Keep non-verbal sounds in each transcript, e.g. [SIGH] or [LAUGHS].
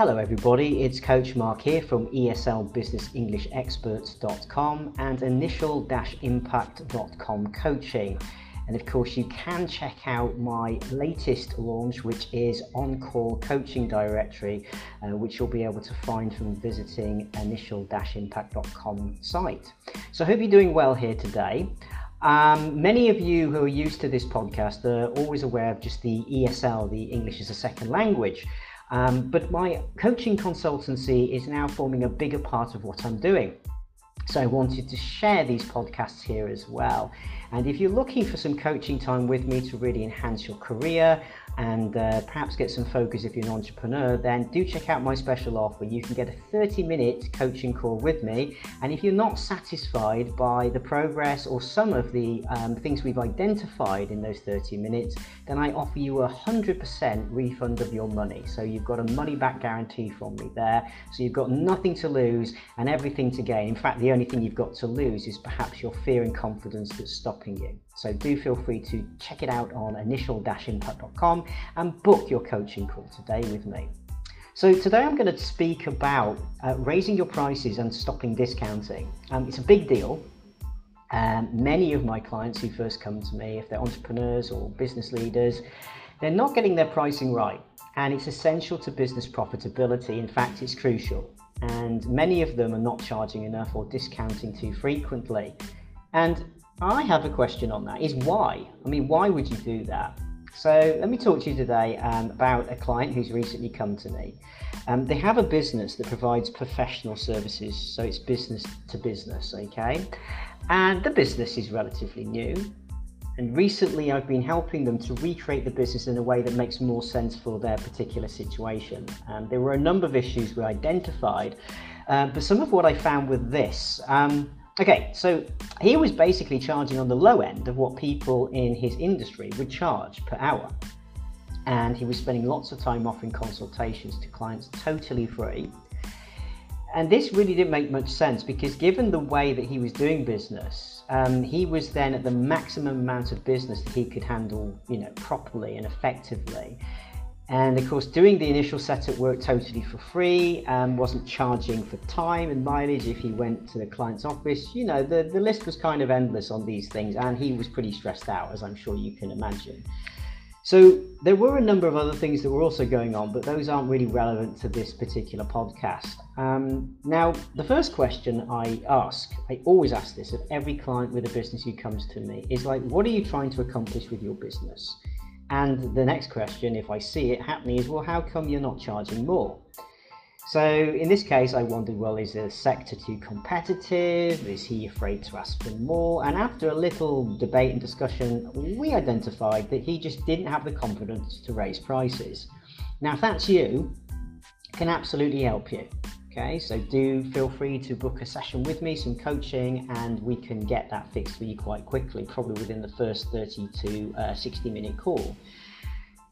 Hello, everybody. It's Coach Mark here from ESLBusinessEnglishExperts.com and Initial-Impact.com coaching. And of course, you can check out my latest launch, which is On Call Coaching Directory, uh, which you'll be able to find from visiting initial-impact.com site. So I hope you're doing well here today. Um, many of you who are used to this podcast are always aware of just the ESL, the English as a Second Language. Um, but my coaching consultancy is now forming a bigger part of what I'm doing. So I wanted to share these podcasts here as well. And if you're looking for some coaching time with me to really enhance your career and uh, perhaps get some focus if you're an entrepreneur, then do check out my special offer. You can get a 30 minute coaching call with me. And if you're not satisfied by the progress or some of the um, things we've identified in those 30 minutes, then I offer you a 100% refund of your money. So you've got a money back guarantee from me there. So you've got nothing to lose and everything to gain. In fact, the only thing you've got to lose is perhaps your fear and confidence that's stopping you. So do feel free to check it out on initial-impact.com and book your coaching call today with me. So today I'm going to speak about uh, raising your prices and stopping discounting. Um, it's a big deal. Um, many of my clients who first come to me, if they're entrepreneurs or business leaders, they're not getting their pricing right. And it's essential to business profitability. In fact, it's crucial. And many of them are not charging enough or discounting too frequently. And I have a question on that is why? I mean, why would you do that? So let me talk to you today um, about a client who's recently come to me. Um, they have a business that provides professional services, so it's business to business, okay? And the business is relatively new. And recently, I've been helping them to recreate the business in a way that makes more sense for their particular situation. And there were a number of issues we identified, uh, but some of what I found with this. Um, Okay, so he was basically charging on the low end of what people in his industry would charge per hour. And he was spending lots of time offering consultations to clients totally free. And this really didn't make much sense because given the way that he was doing business, um, he was then at the maximum amount of business that he could handle, you know, properly and effectively. And of course, doing the initial setup work totally for free, um, wasn't charging for time and mileage if he went to the client's office. You know, the, the list was kind of endless on these things, and he was pretty stressed out, as I'm sure you can imagine. So there were a number of other things that were also going on, but those aren't really relevant to this particular podcast. Um, now, the first question I ask, I always ask this of every client with a business who comes to me, is like, what are you trying to accomplish with your business? And the next question, if I see it happening, is well, how come you're not charging more? So in this case, I wondered, well, is the sector too competitive? Is he afraid to ask for more? And after a little debate and discussion, we identified that he just didn't have the confidence to raise prices. Now, if that's you, can absolutely help you. Okay, so do feel free to book a session with me, some coaching, and we can get that fixed for you quite quickly, probably within the first 30 to uh, 60 minute call.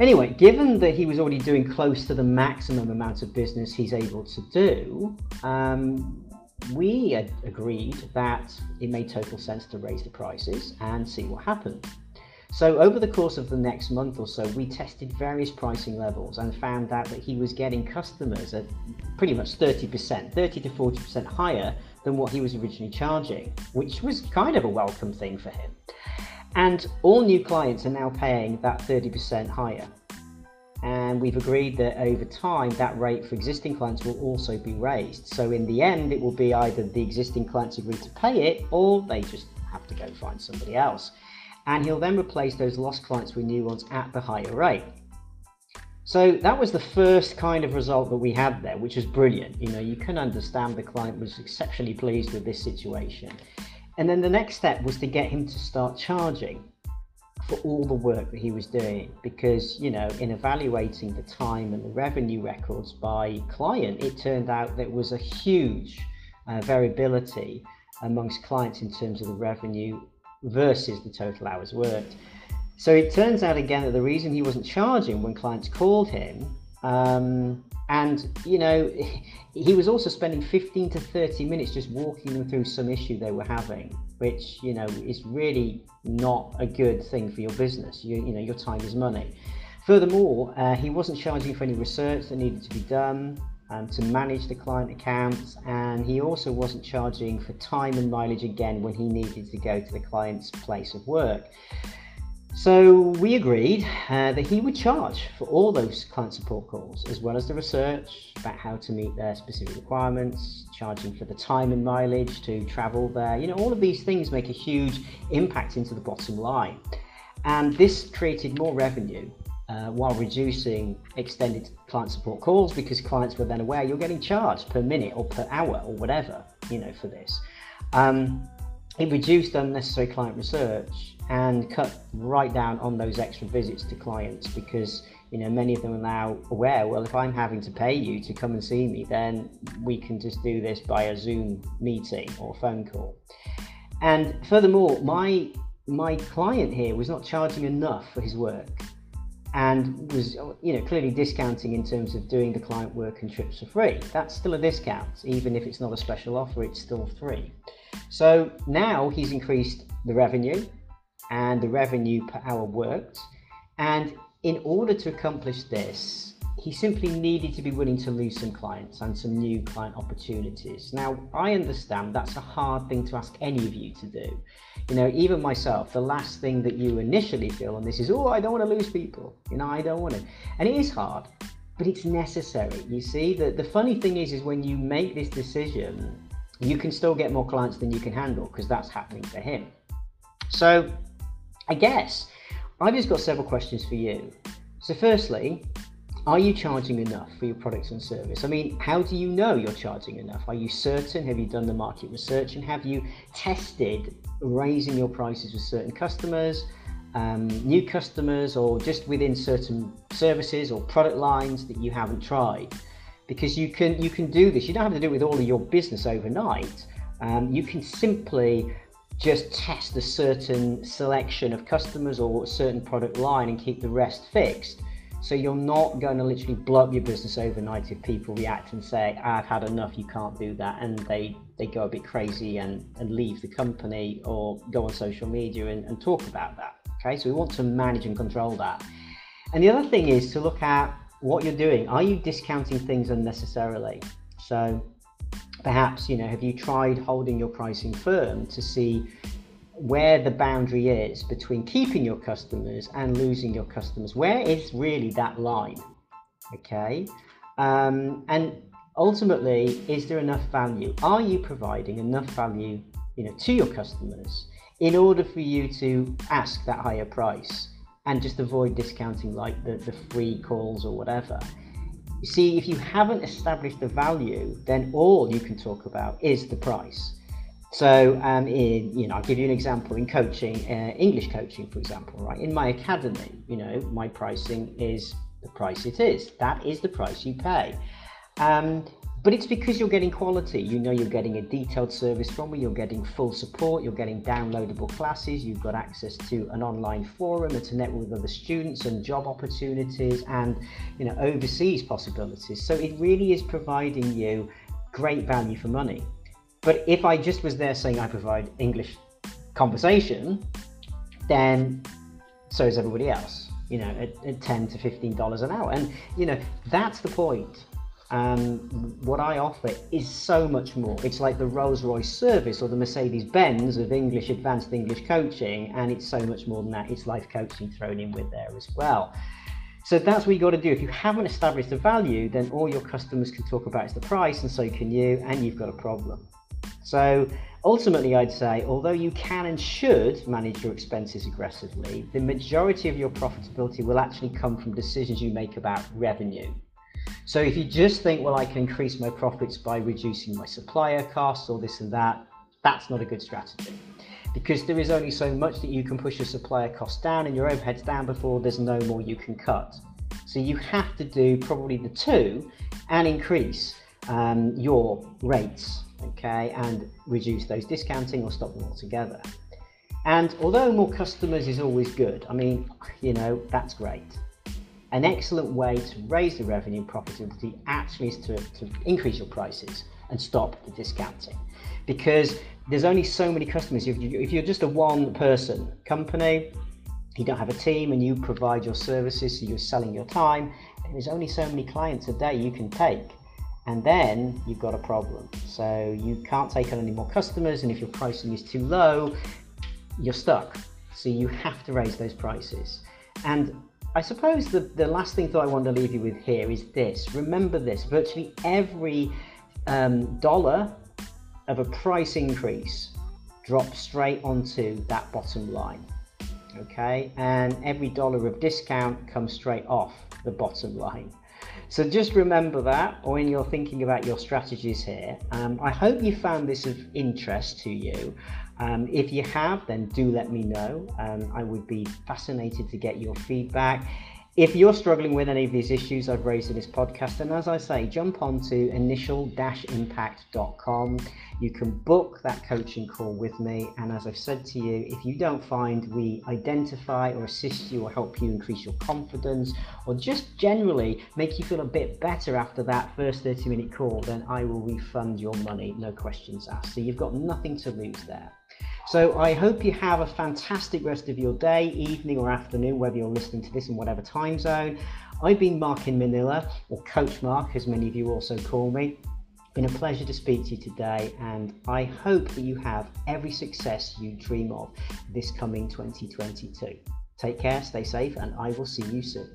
Anyway, given that he was already doing close to the maximum amount of business he's able to do, um, we agreed that it made total sense to raise the prices and see what happened. So over the course of the next month or so, we tested various pricing levels and found out that he was getting customers at pretty much 30%, 30 to 40% higher than what he was originally charging, which was kind of a welcome thing for him. And all new clients are now paying that 30% higher. And we've agreed that over time, that rate for existing clients will also be raised. So in the end, it will be either the existing clients agree to pay it or they just have to go find somebody else and he'll then replace those lost clients with new ones at the higher rate. So that was the first kind of result that we had there, which was brilliant. You know, you can understand the client was exceptionally pleased with this situation. And then the next step was to get him to start charging for all the work that he was doing because you know in evaluating the time and the revenue records by client it turned out there was a huge uh, variability amongst clients in terms of the revenue versus the total hours worked. So it turns out again that the reason he wasn't charging when clients called him, um, and you know, [LAUGHS] he was also spending 15 to 30 minutes just walking them through some issue they were having, which you know is really not a good thing for your business. You, you know, your time is money. Furthermore, uh, he wasn't charging for any research that needed to be done. um, to manage the client accounts, and he also wasn't charging for time and mileage again when he needed to go to the client's place of work. So we agreed uh, that he would charge for all those client support calls, as well as the research about how to meet their specific requirements, charging for the time and mileage to travel there. You know, all of these things make a huge impact into the bottom line. And this created more revenue uh, while reducing extended client support calls because clients were then aware you're getting charged per minute or per hour or whatever, you know, for this. Um, it reduced unnecessary client research and cut right down on those extra visits to clients because you know many of them are now aware well if i'm having to pay you to come and see me then we can just do this by a zoom meeting or phone call. And furthermore my my client here was not charging enough for his work and was you know clearly discounting in terms of doing the client work and trips for free. That's still a discount. Even if it's not a special offer it's still free. So now he's increased the revenue and the revenue per hour worked. And in order to accomplish this he simply needed to be willing to lose some clients and some new client opportunities. Now, I understand that's a hard thing to ask any of you to do. You know, even myself, the last thing that you initially feel on this is, oh, I don't want to lose people. You know, I don't want to. And it is hard, but it's necessary. You see, the, the funny thing is, is when you make this decision, you can still get more clients than you can handle because that's happening for him. So, I guess I've just got several questions for you. So, firstly, are you charging enough for your products and service? I mean, how do you know you're charging enough? Are you certain? Have you done the market research and have you tested raising your prices with certain customers, um, new customers, or just within certain services or product lines that you haven't tried? Because you can you can do this. You don't have to do it with all of your business overnight. Um, you can simply just test a certain selection of customers or a certain product line and keep the rest fixed so you're not going to literally blow up your business overnight if people react and say, I've had enough, you can't do that. And they, they go a bit crazy and, and leave the company or go on social media and, and talk about that. Okay, so we want to manage and control that. And the other thing is to look at what you're doing. Are you discounting things unnecessarily? So perhaps, you know, have you tried holding your pricing firm to see where the boundary is between keeping your customers and losing your customers. Where is really that line? Okay. Um, and ultimately, is there enough value? Are you providing enough value, you know, to your customers in order for you to ask that higher price and just avoid discounting like the, the free calls or whatever? You see, if you haven't established the value, then all you can talk about is the price. So, um, in, you know, I'll give you an example in coaching, uh, English coaching, for example, right? In my academy, you know, my pricing is the price it is. That is the price you pay. Um, but it's because you're getting quality. You know, you're getting a detailed service from me, you're getting full support, you're getting downloadable classes, you've got access to an online forum and to network with other students and job opportunities and, you know, overseas possibilities. So it really is providing you great value for money. But if I just was there saying I provide English conversation, then so is everybody else, you know, at, at 10 to $15 an hour. And, you know, that's the point. Um, what I offer is so much more. It's like the Rolls Royce service or the Mercedes Benz of English, advanced English coaching, and it's so much more than that. It's life coaching thrown in with there as well. So that's what you got to do. If you haven't established the value, then all your customers can talk about is the price, and so can you, and you've got a problem. So ultimately, I'd say, although you can and should manage your expenses aggressively, the majority of your profitability will actually come from decisions you make about revenue. So if you just think, well, I can increase my profits by reducing my supplier costs or this and that, that's not a good strategy because there is only so much that you can push your supplier costs down and your overheads down before there's no more you can cut. So you have to do probably the two and increase um, your rates okay, and reduce those discounting or stop them altogether. And although more customers is always good, I mean, you know, that's great. An excellent way to raise the revenue and profitability actually is to, to increase your prices and stop the discounting. Because there's only so many customers. If, you, if you're just a one person company, you don't have a team and you provide your services, so you're selling your time, there's only so many clients a day you can take. And then you've got a problem. So you can't take on any more customers, and if your pricing is too low, you're stuck. So you have to raise those prices. And I suppose the, the last thing that I want to leave you with here is this. Remember this virtually every um, dollar of a price increase drops straight onto that bottom line. Okay, and every dollar of discount comes straight off the bottom line. So just remember that when you're thinking about your strategies here. Um, I hope you found this of interest to you. Um, if you have, then do let me know. Um, I would be fascinated to get your feedback. If you're struggling with any of these issues I've raised in this podcast, and as I say, jump on to initial-impact.com. You can book that coaching call with me. And as I've said to you, if you don't find we identify or assist you or help you increase your confidence or just generally make you feel a bit better after that first 30 minute call, then I will refund your money, no questions asked. So you've got nothing to lose there. So I hope you have a fantastic rest of your day, evening, or afternoon, whether you're listening to this in whatever time zone. I've been Mark in Manila, or Coach Mark, as many of you also call me. Been a pleasure to speak to you today, and I hope that you have every success you dream of this coming 2022. Take care, stay safe, and I will see you soon.